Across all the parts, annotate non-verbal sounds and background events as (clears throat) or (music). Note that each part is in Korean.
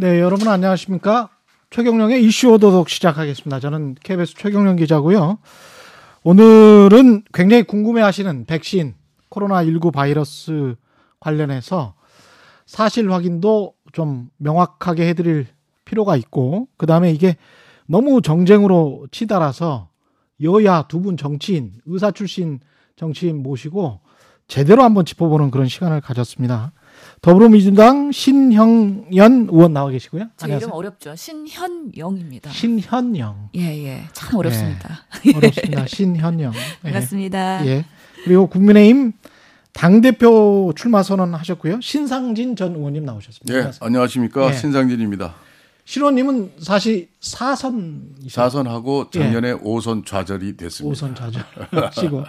네, 여러분 안녕하십니까? 최경령의 이슈 오도독 시작하겠습니다. 저는 KBS 최경령 기자고요. 오늘은 굉장히 궁금해 하시는 백신 코로나19 바이러스 관련해서 사실 확인도 좀 명확하게 해드릴 필요가 있고, 그 다음에 이게 너무 정쟁으로 치달아서 여야 두 분 정치인, 의사 출신 정치인 모시고 제대로 한번 짚어보는 그런 시간을 가졌습니다. 더불어민주당 신형연 의원 나와 계시고요. 제 안녕하세요. 이름 어렵죠. 신현영입니다. 신현영. 예, 예. 참 어렵습니다. (laughs) 예, 어렵습니다. 신현영. 예. 반갑습니다. 예. 그리고 국민의힘 당대표 출마 선언하셨고요. 신상진 전 의원님 나오셨습니다. 예, 안녕하십니까. 예. 신상진입니다. 신원님은 사실 사선 사선하고 작년에 예. 5선 좌절이 됐습니다. 5선 좌절 (laughs)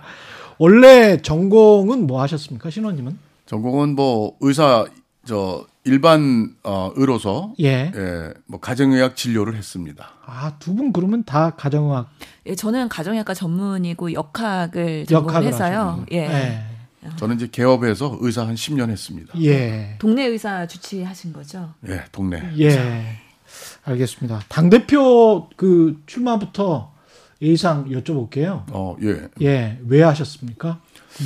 원래 전공은 뭐 하셨습니까, 신원님은? 전공은 뭐 의사 저 일반 어 의로서 예. 예. 뭐 가정의학 진료를 했습니다. 아, 두 분 그러면 다 가정의학. 예, 저는 가정의학과 전문이고 역학을 전공해서요. 예. 예. 저는 이제 개업해서 의사 한 10년 했습니다. 예. 동네 의사 주치하신 거죠? 예, 동네. 예. 알겠습니다. 당 대표 그 출마부터 예상 여쭤볼게요. 어, 예. 예. 왜 하셨습니까?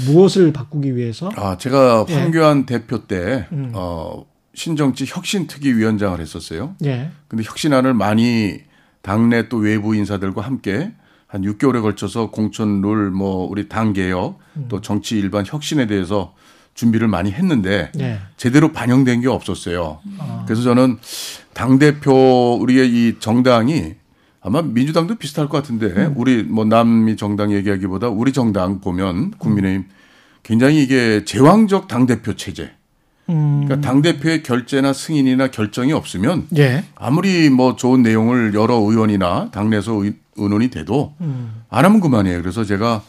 무엇을 바꾸기 위해서? 아, 제가 예. 황교안 대표 때 음. 어, 신정치 혁신특위위원장을 했었어요. 예. 근데 혁신안을 많이 당내 또 외부 인사들과 함께 한 6개월에 걸쳐서 공천 룰, 뭐 우리 당 개혁, 음. 또 정치 일반 혁신에 대해서 준비를 많이 했는데 예. 제대로 반영된 게 없었어요. 아. 그래서 저는 당 대표 우리의 이 정당이 아마 민주당도 비슷할 것 같은데 음. 우리 뭐 남미 정당 얘기하기보다 우리 정당 보면 국민의힘 굉장히 이게 제왕적 당 대표 체제. 음. 그러니까 당 대표의 결재나 승인이나 결정이 없으면 예. 아무리 뭐 좋은 내용을 여러 의원이나 당내에서 의 논이 돼도 음. 안 하면 그만이에요. 그래서 제가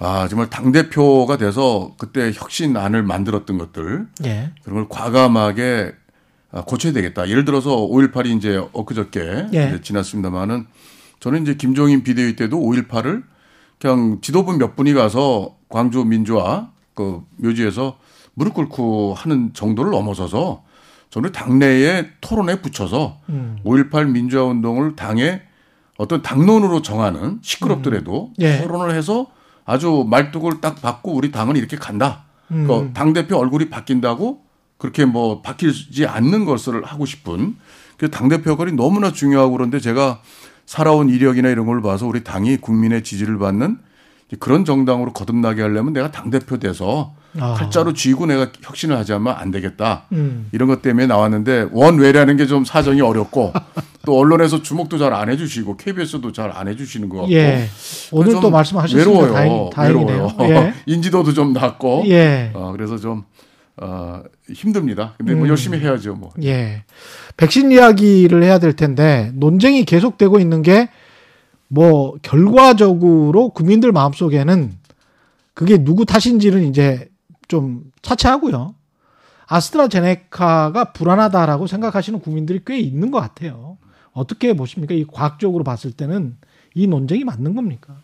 아 정말 당 대표가 돼서 그때 혁신안을 만들었던 것들 예. 그런 걸 과감하게 아, 고쳐야 되겠다. 예를 들어서 5.18이 이제 엊그저께 예. 이제 지났습니다만은 저는 이제 김종인 비대위 때도 5.18을 그냥 지도부 몇 분이 가서 광주 민주화 그 묘지에서 무릎 꿇고 하는 정도를 넘어서서 저는 당내에 토론에 붙여서 음. 5.18 민주화 운동을 당의 어떤 당론으로 정하는 시끄럽더라도 음. 예. 토론을 해서 아주 말뚝을 딱 받고 우리 당은 이렇게 간다. 음. 그 당 대표 얼굴이 바뀐다고 그렇게 뭐 바뀌지 않는 것을 하고 싶은 그 당대표 역할이 너무나 중요하고 그런데 제가 살아온 이력이나 이런 걸 봐서 우리 당이 국민의 지지를 받는 그런 정당으로 거듭나게 하려면 내가 당대표 돼서 아. 팔자로 쥐고 내가 혁신을 하자면 안 되겠다. 음. 이런 것 때문에 나왔는데 원외라는 게 좀 사정이 어렵고 (laughs) 또 언론에서 주목도 잘 안 해주시고 KBS도 잘 안 해주시는 것 같고 예. 오늘 또 말씀하셨으니까 외로워요. 다행, 외로워요. 예. (laughs) 인지도도 좀 낮고 예. 어, 그래서 좀 어, 힘듭니다. 근데 뭐 음. 열심히 해야죠, 뭐. 예. 백신 이야기를 해야 될 텐데 논쟁이 계속되고 있는 게 뭐 결과적으로 국민들 마음속에는 그게 누구 탓인지는 이제 좀 차치하고요. 아스트라제네카가 불안하다라고 생각하시는 국민들이 꽤 있는 것 같아요. 어떻게 보십니까? 이 과학적으로 봤을 때는 이 논쟁이 맞는 겁니까?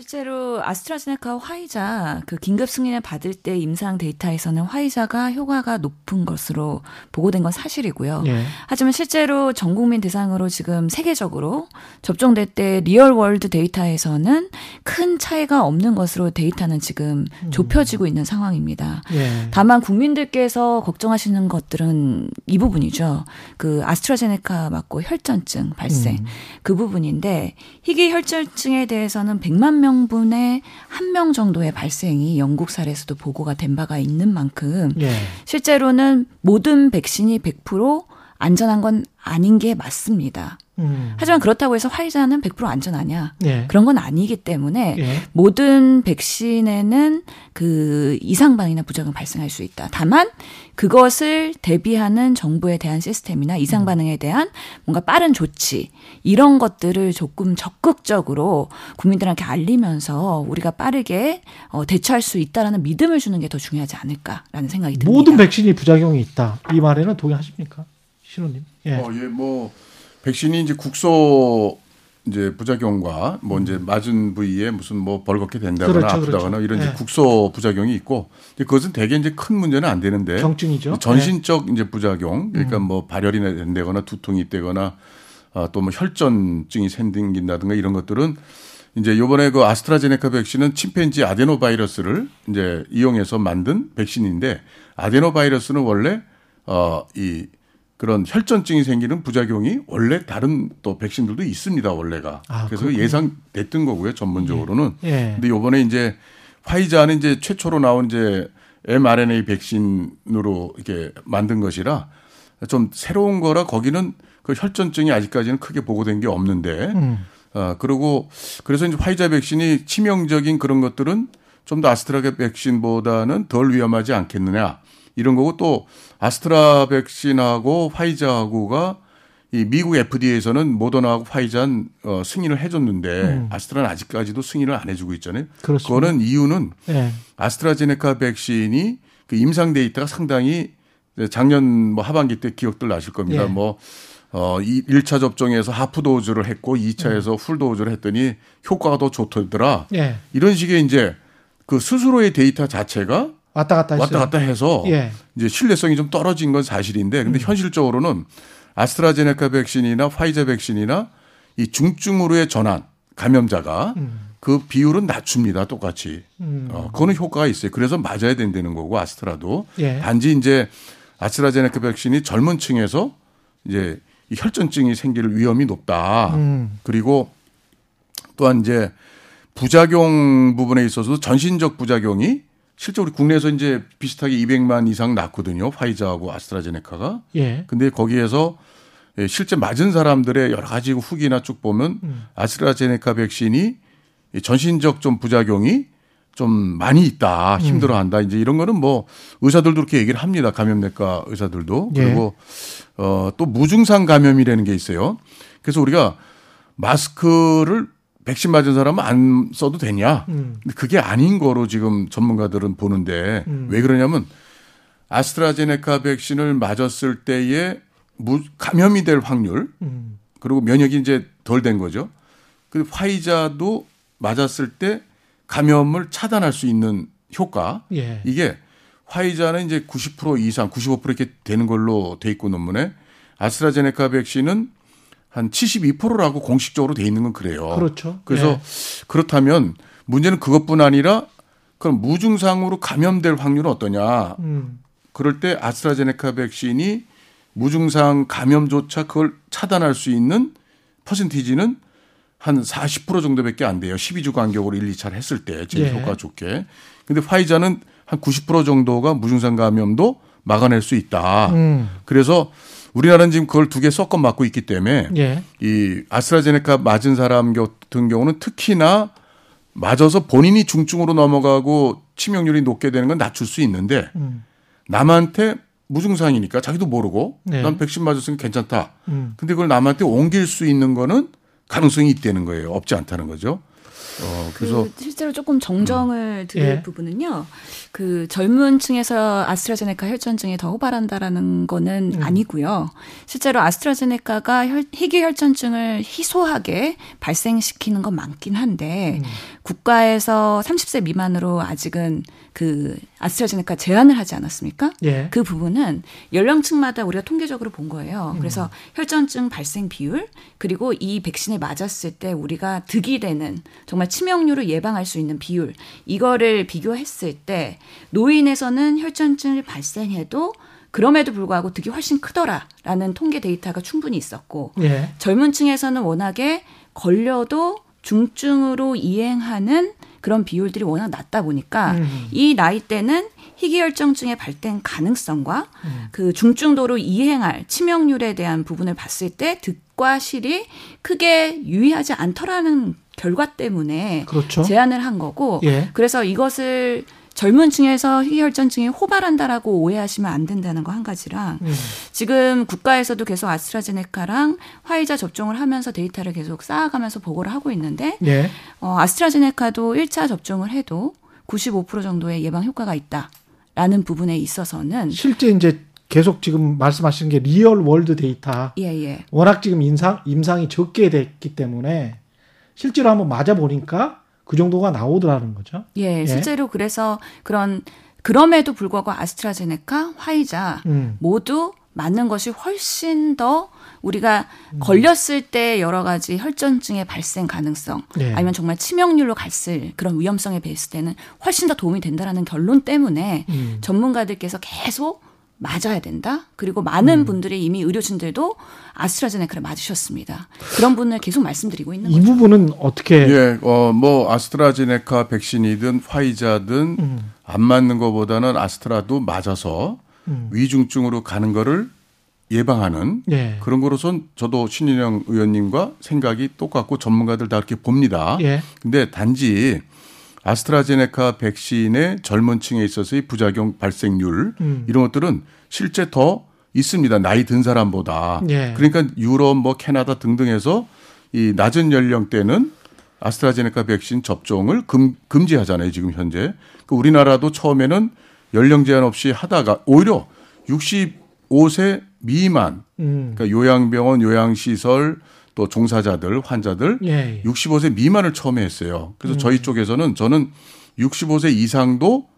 실제로 아스트라제네카 화이자 그 긴급 승인을 받을 때 임상 데이터에서는 화이자가 효과가 높은 것으로 보고된 건 사실이고요. 예. 하지만 실제로 전 국민 대상으로 지금 세계적으로 접종될 때 real world data에서는 큰 차이가 없는 것으로 데이터는 지금 음. 좁혀지고 있는 상황입니다. 예. 다만 국민들께서 걱정하시는 것들은 이 부분이죠. 그 아스트라제네카 맞고 혈전증 발생 음. 그 부분인데 희귀 혈전증에 대해서는 100만 명 명분의 한명 정도의 발생이 영국 사례에서도 보고가 된 바가 있는 만큼 예. 실제로는 모든 백신이 100% 안전한 건 아닌 게 맞습니다. 음. 하지만 그렇다고 해서 화이자는 100% 안전하냐? 예. 그런 건 아니기 때문에 예. 모든 백신에는 그 이상 반응이나 부작용 발생할 수 있다. 다만 그것을 대비하는 정부에 대한 시스템이나 이상 음. 반응에 대한 뭔가 빠른 조치 이런 것들을 조금 적극적으로 국민들한테 알리면서 우리가 빠르게 어, 대처할 수 있다라는 믿음을 주는 게 더 중요하지 않을까라는 생각이 듭니다. 모든 백신이 부작용이 있다. 이 말에는 동의하십니까? 신호님. 예. 어, 예, 뭐 백신이 이제 국소 이제 부작용과 뭐 이제 맞은 부위에 무슨 뭐 벌겋게 된다거나 그렇죠, 아프다거나 그렇죠. 이런 이제 네. 국소 부작용이 있고 그것은 대개 이제 큰 문제는 안 되는데 경증이죠. 전신적 네. 이제 부작용 그러니까 음. 뭐 발열이 된다거나 두통이 있다거나 아, 또 뭐 혈전증이 생긴다든가 이런 것들은 이제 요번에 그 아스트라제네카 백신은 침팬지 아데노 바이러스를 이제 이용해서 만든 백신인데 아데노 바이러스는 원래 어이 그런 혈전증이 생기는 부작용이 원래 다른 또 백신들도 있습니다 원래가 아, 그래서 그렇군요. 예상됐던 거고요 전문적으로는 예. 예. 근데 요번에 이제 화이자는 이제 최초로 나온 이제 mRNA 백신으로 이렇게 만든 것이라 좀 새로운 거라 거기는 그 혈전증이 아직까지는 크게 보고된 게 없는데 음. 아 그리고 그래서 이제 화이자 백신이 치명적인 그런 것들은 좀 더 아스트라게 백신보다는 덜 위험하지 않겠느냐 이런 거고 또 아스트라 백신하고 화이자하고가 이 미국 FDA에서는 모더나하고 화이자는 어, 승인을 해줬는데 음. 아스트라는 아직까지도 승인을 안 해주고 있잖아요. 그렇습니다. 그거는 이유는 네. 아스트라제네카 백신이 그 임상 데이터가 상당히 작년 뭐 하반기 때 기억들 나실 겁니다. 네. 뭐 어, 이 1차 접종에서 half dose를 했고 2차에서 음. full dose를 했더니 효과가 더 좋더라. 네. 이런 식의 이제 그 스스로의 데이터 자체가 왔다 갔다 왔다 갔다 해서 예. 이제 신뢰성이 좀 떨어진 건 사실인데 근데 음. 현실적으로는 아스트라제네카 백신이나 화이자 백신이나 이 중증으로의 전환 감염자가 음. 그 비율은 낮춥니다 똑같이 음. 어, 그거는 효과가 있어요 그래서 맞아야 된다는 거고 아스트라도 예. 단지 이제 아스트라제네카 백신이 젊은 층에서 이제 이 혈전증이 생길 위험이 높다 음. 그리고 또한 이제 부작용 부분에 있어서도 전신적 부작용이 실제 우리 국내에서 이제 비슷하게 200만 이상 났거든요. 화이자하고 아스트라제네카가. 예. 근데 거기에서 예, 실제 맞은 사람들의 여러 가지 후기나 쭉 보면 음. 아스트라제네카 백신이 전신적 좀 부작용이 좀 많이 있다, 음. 힘들어 한다. 이제 이런 거는 뭐 의사들도 그렇게 얘기를 합니다. 감염내과 의사들도. 예. 그리고 어, 또 무증상 감염이라는 게 있어요. 그래서 우리가 마스크를 백신 맞은 사람은 안 써도 되냐? 음. 근데 그게 아닌 거로 지금 전문가들은 보는데 음. 왜 그러냐면 아스트라제네카 백신을 맞았을 때에 감염이 될 확률 음. 그리고 면역이 이제 덜 된 거죠. 그 화이자도 맞았을 때 감염을 차단할 수 있는 효과 예. 이게 화이자는 이제 90% 이상 95% 이렇게 되는 걸로 돼 있고 논문에 아스트라제네카 백신은 한 72%라고 공식적으로 돼 있는 건 그래요. 그렇죠. 그래서 네. 그렇다면 문제는 그것뿐 아니라 그럼 무증상으로 감염될 확률은 어떠냐? 음. 그럴 때 아스트라제네카 백신이 무증상 감염조차 그걸 차단할 수 있는 퍼센티지는 한 40% 정도밖에 안 돼요. 12주 간격으로 1, 2차를 했을 때 제일 예. 효과 좋게. 근데 화이자는 한 90% 정도가 무증상 감염도 막아낼 수 있다. 음. 그래서 우리나라는 지금 그걸 두 개 섞어 맞고 있기 때문에 예. 이 아스트라제네카 맞은 사람 같은 경우는 특히나 맞아서 본인이 중증으로 넘어가고 치명률이 높게 되는 건 낮출 수 있는데 음. 남한테 무증상이니까 자기도 모르고 네. 난 백신 맞았으니 괜찮다. 음. 근데 그걸 남한테 옮길 수 있는 거는 가능성이 있다는 거예요. 없지 않다는 거죠. 어, 그래서 그 실제로 조금 정정을 음. 드릴 예. 부분은요. 그 젊은 층에서 아스트라제네카 혈전증이 더 호발한다라는 거는 음. 아니고요. 실제로 아스트라제네카가 혈, 희귀 혈전증을 희소하게 발생시키는 건 많긴 한데 음. 국가에서 30세 미만으로 아직은 그 아스트라제네카 제한을 하지 않았습니까? 예. 그 부분은 연령층마다 우리가 통계적으로 본 거예요. 음. 그래서 혈전증 발생 비율 그리고 이 백신에 맞았을 때 우리가 득이 되는 정말 치명률을 예방할 수 있는 비율 이거를 비교했을 때 노인에서는 혈전증을 발생해도 그럼에도 불구하고 득이 훨씬 크더라라는 통계 데이터가 충분히 있었고 예. 젊은 층에서는 워낙에 걸려도 중증으로 이행하는 그런 비율들이 워낙 낮다 보니까 음. 이 나이 때는 희귀혈정증의 발생 가능성과 음. 그 중증도로 이행할 치명률에 대한 부분을 봤을 때 득과 실이 크게 유의하지 않더라는 결과 때문에 그렇죠. 제안을 한 거고 예. 그래서 이것을 젊은 층에서 희혈전증이 호발한다라고 오해하시면 안 된다는 거 한 가지랑 음. 지금 국가에서도 계속 아스트라제네카랑 화이자 접종을 하면서 데이터를 계속 쌓아가면서 보고를 하고 있는데 네. 어, 아스트라제네카도 1차 접종을 해도 95% 정도의 예방 효과가 있다라는 부분에 있어서는 실제 이제 계속 지금 말씀하시는 게 real world data. 예, 예. 워낙 지금 임상, 임상이 적게 됐기 때문에 실제로 한번 맞아 보니까 그 정도가 나오더라는 거죠. 예, 예. 실제로 그래서 그런 그럼에도 불구하고 아스트라제네카, 화이자 음. 모두 맞는 것이 훨씬 더 우리가 음. 걸렸을 때 여러 가지 혈전증의 발생 가능성 네. 아니면 정말 치명률로 갔을 그런 위험성에 비했을 때는 훨씬 더 도움이 된다라는 결론 때문에 음. 전문가들께서 계속 맞아야 된다. 그리고 많은 음. 분들이 이미 의료진들도 아스트라제네카를 맞으셨습니다. 그런 분을 계속 말씀드리고 있는 이 거죠. 이 부분은 어떻게? 예, 어, 뭐 아스트라제네카 백신이든 화이자든 음. 안 맞는 것보다는 아스트라도 맞아서 음. 위중증으로 가는 거를 예방하는 예. 그런 거로선 저도 신인영 의원님과 생각이 똑같고 전문가들 다 그렇게 봅니다. 예. 근데 단지 아스트라제네카 백신의 젊은 층에 있어서의 부작용 발생률 음. 이런 것들은 실제 더 있습니다. 나이 든 사람보다. 예. 그러니까 유럽 뭐 캐나다 등등에서 이 낮은 연령대는 아스트라제네카 백신 접종을 금, 금지하잖아요. 지금 현재. 그 우리나라도 처음에는 연령 제한 없이 하다가 오히려 65세 미만 음. 그러니까 요양병원, 요양시설 또 종사자들, 환자들 예. 65세 미만을 처음에 했어요. 그래서 음. 저희 쪽에서는 저는 65세 이상도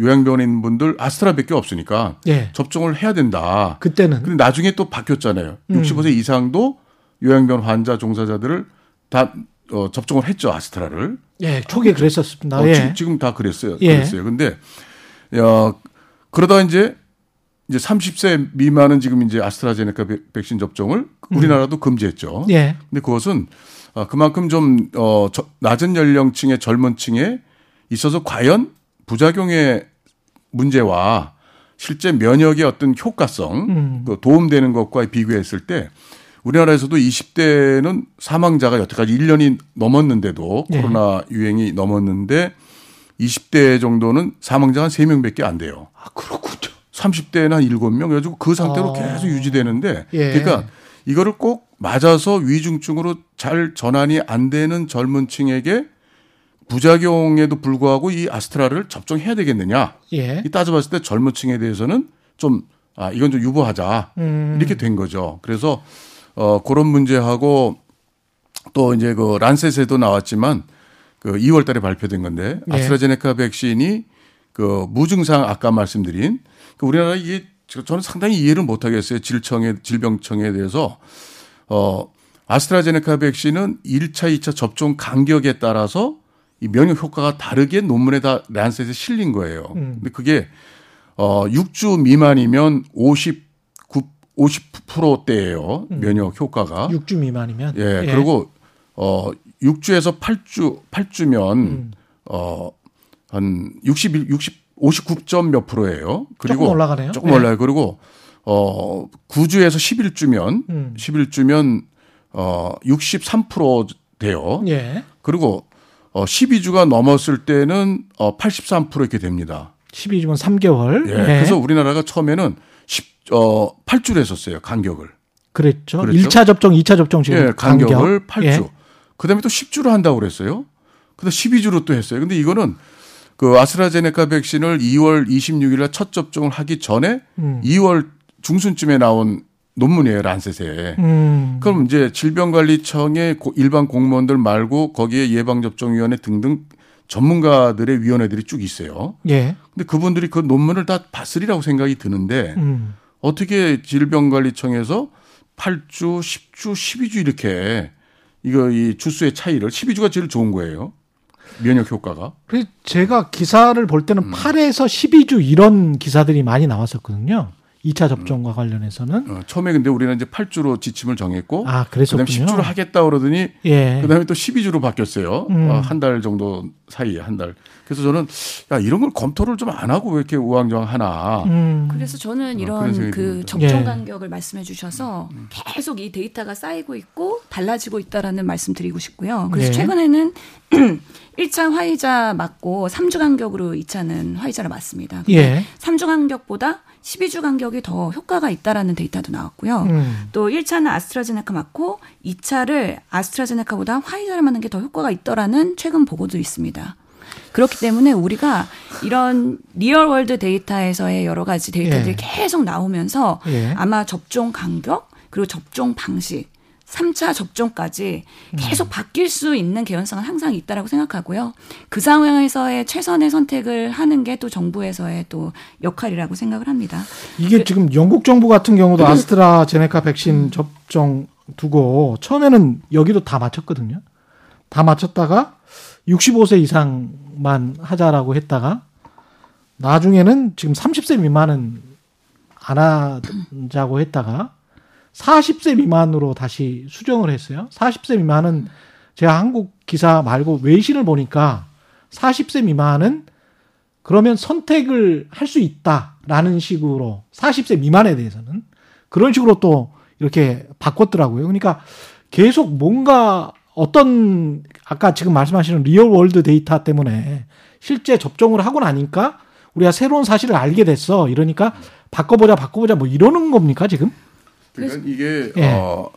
요양병원에 있는 분들 아스트라밖에 없으니까 예. 접종을 해야 된다. 그때는. 근데 나중에 또 바뀌었잖아요. 65세 음. 이상도 요양병원 환자 종사자들을 다 어, 접종을 했죠 아스트라를. 예, 초기에 그랬었습니다. 어, 예. 지금 다 그랬어요. 예. 그랬어요. 근데 어, 그러다 이제 이제 30세 미만은 지금 이제 아스트라제네카 백신 접종을 우리나라도 음. 금지했죠. 예. 근데 그것은 어, 그만큼 좀 어, 저, 낮은 연령층의 젊은 층에 있어서 과연 부작용의 문제와 실제 면역의 어떤 효과성, 음. 그 도움되는 것과 비교했을 때 우리나라에서도 20대는 사망자가 여태까지 1년이 넘었는데도 네. 코로나 유행이 넘었는데 20대 정도는 사망자가 한 3명밖에 안 돼요. 아, 그렇군요. 30대는 한 7명 그래가지고 그 상태로 아. 계속 유지되는데 예. 그러니까 이거를 꼭 맞아서 위중증으로 잘 전환이 안 되는 젊은 층에게 부작용에도 불구하고 이 아스트라를 접종해야 되겠느냐. 예. 이 따져봤을 때 젊은 층에 대해서는 좀 아, 이건 좀 유보하자. 음. 이렇게 된 거죠. 그래서 어, 그런 문제하고 또 이제 그 란셋에도 나왔지만 그 2월 달에 발표된 건데 예. 아스트라제네카 백신이 그 무증상 아까 말씀드린 그 우리나라 이게 저는 상당히 이해를 못 하겠어요. 질청에 질병청에 대해서 어 아스트라제네카 백신은 1차, 2차 접종 간격에 따라서 이 면역 효과가 다르게 논문에 다 란셋에 실린 거예요. 음. 근데 그게 어 6주 미만이면 59 50%대예요. 음. 면역 효과가. 6주 미만이면 예. 예. 그리고 어 6주에서 8주 8주면 음. 어한 61 60 59점 몇 프로예요. 그리고 조금 올라가네요. 조금 네. 올라요. 그리고 어 9주에서 11주면 음. 11주면 어63% 돼요. 예. 그리고 어 12주가 넘었을 때는 어83% 이렇게 됩니다. 12주면 3개월. 예. 네. 그래서 우리나라가 처음에는 10, 어 8주를 했었어요. 간격을. 그랬죠. 그랬죠? 1차 접종, 2차 접종 지금 예, 간격을 간격. 8주. 예. 그다음에 또 10주로 한다고 그랬어요. 그다음 12주로 또 했어요. 근데 이거는 그 아스트라제네카 백신을 2월 26일 날첫 접종을 하기 전에 음. 2월 중순쯤에 나온 논문이에요, 란셋에. 음. 그럼 이제 질병관리청의 일반 공무원들 말고 거기에 예방접종위원회 등등 전문가들의 위원회들이 쭉 있어요. 예. 근데 그분들이 그 논문을 다 봤으리라고 생각이 드는데 음. 어떻게 질병관리청에서 8주, 10주, 12주 이렇게 이거 이 주수의 차이를 12주가 제일 좋은 거예요. 면역 효과가. 그래서 제가 기사를 볼 때는 음. 8에서 12주 이런 기사들이 많이 나왔었거든요. 2차 접종과 관련해서는 어, 처음에 근데 우리는 이제 8주로 지침을 정했고 아, 그래서 그다음에 10주로 하겠다 그러더니 예. 그다음에 또 12주로 바뀌었어요. 음. 어, 한달 정도 사이에 한 달. 그래서 저는 야 이런 걸 검토를 좀 안 하고 왜 이렇게 우왕좌왕 하나. 음. 그래서 저는 어, 이런 어, 그 접종 예. 간격을 말씀해 주셔서 음. 계속 이 데이터가 쌓이고 있고 달라지고 있다라는 말씀 드리고 싶고요. 그래서 예. 최근에는 (clears throat) 1차 화이자 맞고 3주 간격으로 2차는 화이자를 맞습니다. 예. 3주 간격보다 12주 간격이 더 효과가 있다라는 데이터도 나왔고요. 음. 또 1차는 아스트라제네카 맞고 2차를 아스트라제네카보다 화이자를 맞는 게 더 효과가 있더라는 최근 보고도 있습니다. 그렇기 때문에 우리가 이런 real world data에서의 여러 가지 데이터들이 예. 계속 나오면서 예. 아마 접종 간격 그리고 접종 방식 3차 접종까지 계속 바뀔 수 있는 개연성은 항상 있다라고 생각하고요. 그 상황에서의 최선의 선택을 하는 게 또 정부에서의 또 역할이라고 생각을 합니다. 이게 그, 지금 영국 정부 같은 경우도 음. 아스트라제네카 백신 접종 두고 처음에는 여기도 다 맞췄거든요. 다 맞췄다가 65세 이상만 하자라고 했다가 나중에는 지금 30세 미만은 안 하자고 했다가 40세 미만으로 다시 수정을 했어요. 40세 미만은 제가 한국 기사 말고 외신을 보니까 40세 미만은 그러면 선택을 할 수 있다라는 식으로 40세 미만에 대해서는 그런 식으로 또 이렇게 바꿨더라고요. 그러니까 계속 뭔가 어떤 아까 지금 말씀하시는 real world data 때문에 실제 접종을 하고 나니까 우리가 새로운 사실을 알게 됐어. 이러니까 바꿔보자, 바꿔보자, 뭐 이러는 겁니까 지금? 그러니까 이게 예. 어,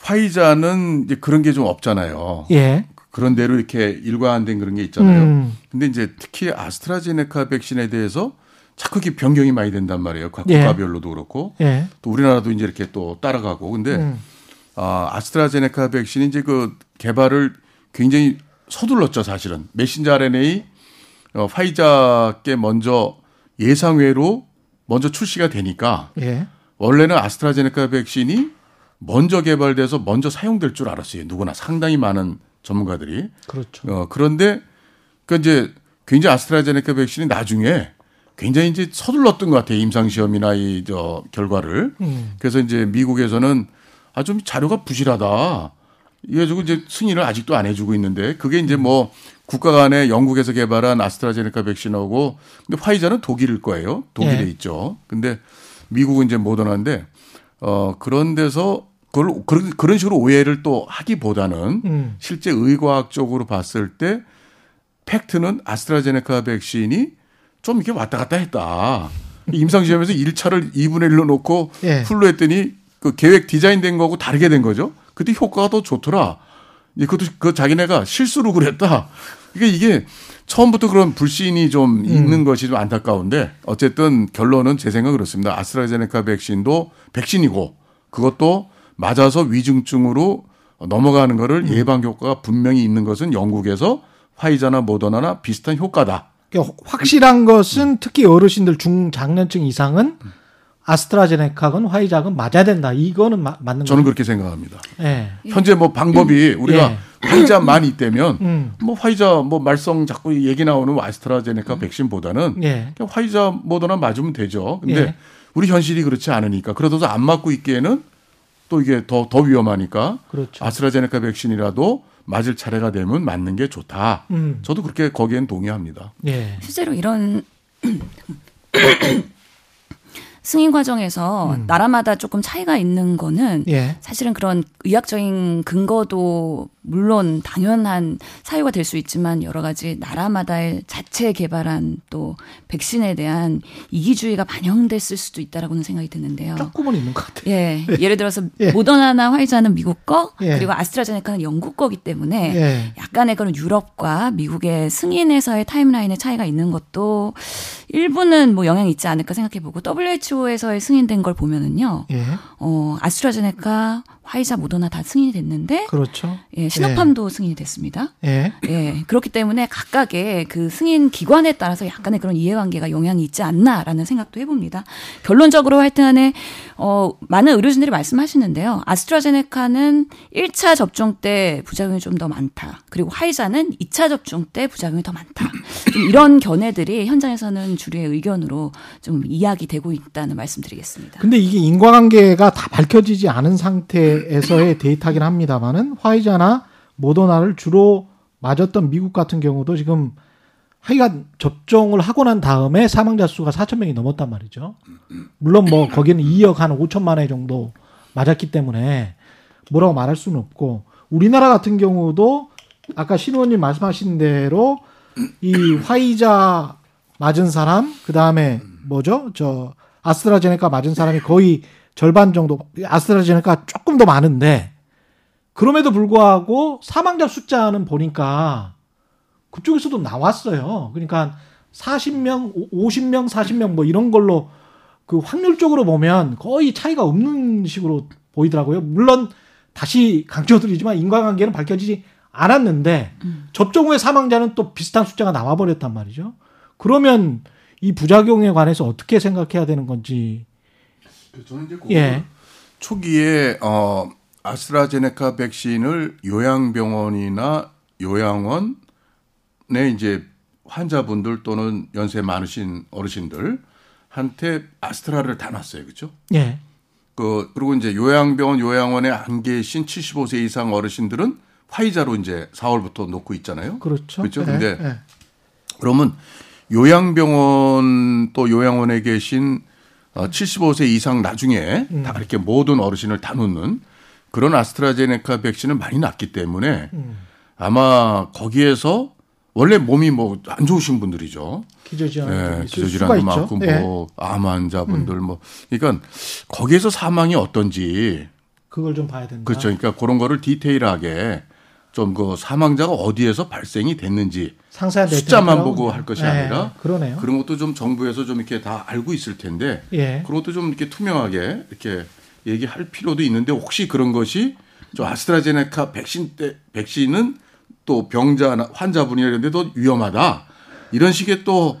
화이자는 이제 그런 게 좀 없잖아요. 예. 그런 대로 이렇게 일관된 그런 게 있잖아요. 음. 근데 이제 특히 아스트라제네카 백신에 대해서 자꾸 이렇게 변경이 많이 된단 말이에요. 각 예. 국가별로도 그렇고 예. 또 우리나라도 이제 이렇게 또 따라가고. 근데 음. 아, 아스트라제네카 백신이 이제 그 개발을 굉장히 서둘렀죠, 사실은. 메신저 RNA 어, 화이자께 먼저 예상외로 먼저 출시가 되니까 예. 원래는 아스트라제네카 백신이 먼저 개발돼서 먼저 사용될 줄 알았어요. 누구나 상당히 많은 전문가들이. 그렇죠. 어, 그런데 그 이제 굉장히 아스트라제네카 백신이 나중에 굉장히 이제 서둘렀던 것 같아요. 임상 시험이나 이 저 결과를. 음. 그래서 이제 미국에서는 아 좀 자료가 부실하다. 이래가지고 이제 승인을 아직도 안 해주고 있는데 그게 이제 뭐 국가 간에 영국에서 개발한 아스트라제네카 백신하고 근데 화이자는 독일일 거예요. 독일에 예. 있죠. 근데 미국은 이제 모더나인데 어 그런 데서 그걸 그런 그런 식으로 오해를 또 하기보다는 음. 실제 의과학적으로 봤을 때 팩트는 아스트라제네카 백신이 좀 이렇게 왔다 갔다 했다. 임상시험에서 1차를 2분의 1로 놓고 예. 풀로 했더니 그 계획 디자인된 거하고 다르게 된 거죠. 그때 효과가 더 좋더라. 그것도 그 자기네가 실수로 그랬다. 그러니까 이게 처음부터 그런 불신이 좀 음. 있는 것이 좀 안타까운데 어쨌든 결론은 제 생각 그렇습니다. 아스트라제네카 백신도 백신이고 그것도 맞아서 위중증으로 넘어가는 거를 음. 예방 효과가 분명히 있는 것은 영국에서 화이자나 모더나나 비슷한 효과다. 그러니까 확실한 것은 특히 어르신들 중장년층 이상은 아스트라제네카건 화이자건 맞아야 된다. 이거는 마, 맞는 저는 그렇게 생각합니다. 네. 현재 뭐 방법이 음. 우리가 네. 화이자만 있다면 음. 뭐 화이자 뭐 말썽 자꾸 얘기 나오는 아스트라제네카 음. 백신보다는 네. 그냥 화이자 뭐더나 맞으면 되죠. 근데 우리 현실이 그렇지 않으니까 그러다서 안 맞고 있기에는 또 이게 더 더 위험하니까 그렇죠. 아스트라제네카 백신이라도 맞을 차례가 되면 맞는 게 좋다. 음. 저도 그렇게 거기엔 동의합니다. 예. 실제로 이런 승인 과정에서 음. 나라마다 조금 차이가 있는 거는 예. 사실은 그런 의학적인 근거도 물론 당연한 사유가 될 수 있지만 여러 가지 나라마다의 자체 개발한 또 백신에 대한 이기주의가 반영됐을 수도 있다라고는 생각이 드는데요. 조금은 있는 것 같아요. 예. (laughs) 예. 예를 들어서 예. 모더나나 화이자는 미국 거 예. 그리고 아스트라제네카는 영국 거기 때문에 예. 약간의 그런 유럽과 미국의 승인에서의 타임라인의 차이가 있는 것도 일부는 뭐 영향이 있지 않을까 생각해 보고 WHO에서의 승인된 걸 보면은요. 예. 어, 아스트라제네카 화이자 모더나 다 승인이 됐는데 그렇죠. 예, 시노팜도 예. 승인이 됐습니다. 예. 예. 그렇기 때문에 각각의 그 승인 기관에 따라서 약간의 그런 이해관계가 영향이 있지 않나라는 생각도 해 봅니다. 결론적으로 하여튼간에 어 많은 의료진들이 말씀하시는데요. 아스트라제네카는 1차 접종 때 부작용이 좀 더 많다. 그리고 화이자는 2차 접종 때 부작용이 더 많다. 좀 이런 견해들이 현장에서는 주류의 의견으로 좀 이야기되고 있다는 말씀드리겠습니다. 근데 이게 인과관계가 다 밝혀지지 않은 상태 에서의 데이터긴 합니다만은 화이자나 모더나를 주로 맞았던 미국 같은 경우도 지금 하여간 접종을 하고 난 다음에 사망자 수가 4천 명이 넘었단 말이죠. 물론 뭐 거기는 2억 한 5천만 회 정도 맞았기 때문에 뭐라고 말할 수는 없고 우리나라 같은 경우도 아까 신 의원님 말씀하신 대로 이 화이자 맞은 사람 그 다음에 뭐죠 저 아스트라제네카 맞은 사람이 거의 절반 정도 아스트라제네카 조금 더 많은데 그럼에도 불구하고 사망자 숫자는 보니까 그쪽에서도 나왔어요. 그러니까 40명, 50명, 40명 뭐 이런 걸로 그 확률적으로 보면 거의 차이가 없는 식으로 보이더라고요. 물론 다시 강조드리지만 인과관계는 밝혀지지 않았는데 음. 접종 후에 사망자는 또 비슷한 숫자가 나와버렸단 말이죠. 그러면 이 부작용에 관해서 어떻게 생각해야 되는 건지. 저는 이제 예. 초기에 어 아스트라제네카 백신을 요양병원이나 요양원에 이제 환자분들 또는 연세 많으신 어르신들 한테 아스트라를 다 놨어요. 그렇죠? 예. 그 그리고 이제 요양병원 요양원에 안 계신 75세 이상 어르신들은 화이자로 이제 4월부터 놓고 있잖아요. 그렇죠. 그렇죠. 네, 근데 네. 그러면 요양병원 또 요양원에 계신 75세 어, 이상 나중에 음. 다 이렇게 모든 어르신을 다 놓는 그런 아스트라제네카 백신을 많이 놨기 때문에 음. 아마 거기에서 원래 몸이 뭐 안 좋으신 분들이죠. 기저질환, 네, 기저질환도 많고 네. 뭐암 환자분들 음. 뭐 그러니까 거기에서 사망이 어떤지 그걸 좀 봐야 된다. 그렇죠. 그러니까 그런 거를 디테일하게 좀 그 사망자가 어디에서 발생이 됐는지 숫자만 보고 할 것이 네, 아니라 그러네요. 그런 것도 좀 정부에서 좀 이렇게 다 알고 있을 텐데 예. 그런 것도 좀 이렇게 투명하게 이렇게 얘기할 필요도 있는데 혹시 그런 것이 저 아스트라제네카 백신 때 백신은 또 병자 환자분이나 이런 데도 위험하다. 이런 식의 또,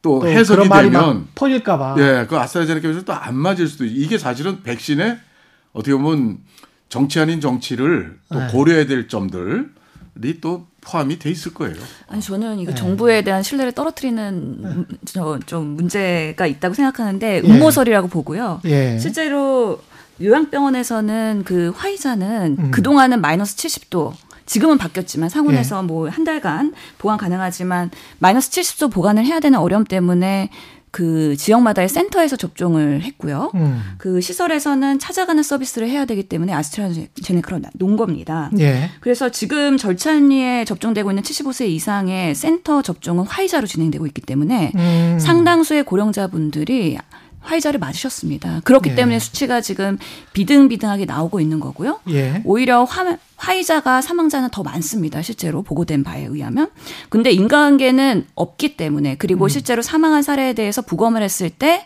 또, 또 해석이 되면 퍼질까봐. 예, 그 아스트라제네카에서 또 안 맞을 수도 있 이게 사실은 백신에 어떻게 보면 정치 아닌 정치를 또 네. 고려해야 될 점들이 또 포함이 돼 있을 거예요. 아니 저는 이거 네. 정부에 대한 신뢰를 떨어뜨리는 네. 좀 문제가 있다고 생각하는데 예. 음모설이라고 보고요. 예. 실제로 요양병원에서는 그 화이자는 음. 그동안은 마이너스 70도 지금은 바뀌었지만 상온에서 예. 뭐한 달간 보관 가능하지만 마이너스 70도 보관을 해야 되는 어려움 때문에 그 지역마다의 센터에서 접종을 했고요. 음. 그 시설에서는 찾아가는 서비스를 해야 되기 때문에 아스트라제네카로 놓은 겁니다. 예. 그래서 지금 절찬리에 접종되고 있는 75세 이상의 센터 접종은 화이자로 진행되고 있기 때문에 음. 상당수의 고령자분들이 화이자를 맞으셨습니다. 그렇기 예. 때문에 수치가 지금 비등비등하게 나오고 있는 거고요. 예. 오히려 화, 화이자가 사망자는 더 많습니다. 실제로 보고된 바에 의하면. 근데 인과관계는 없기 때문에 그리고 음. 실제로 사망한 사례에 대해서 부검을 했을 때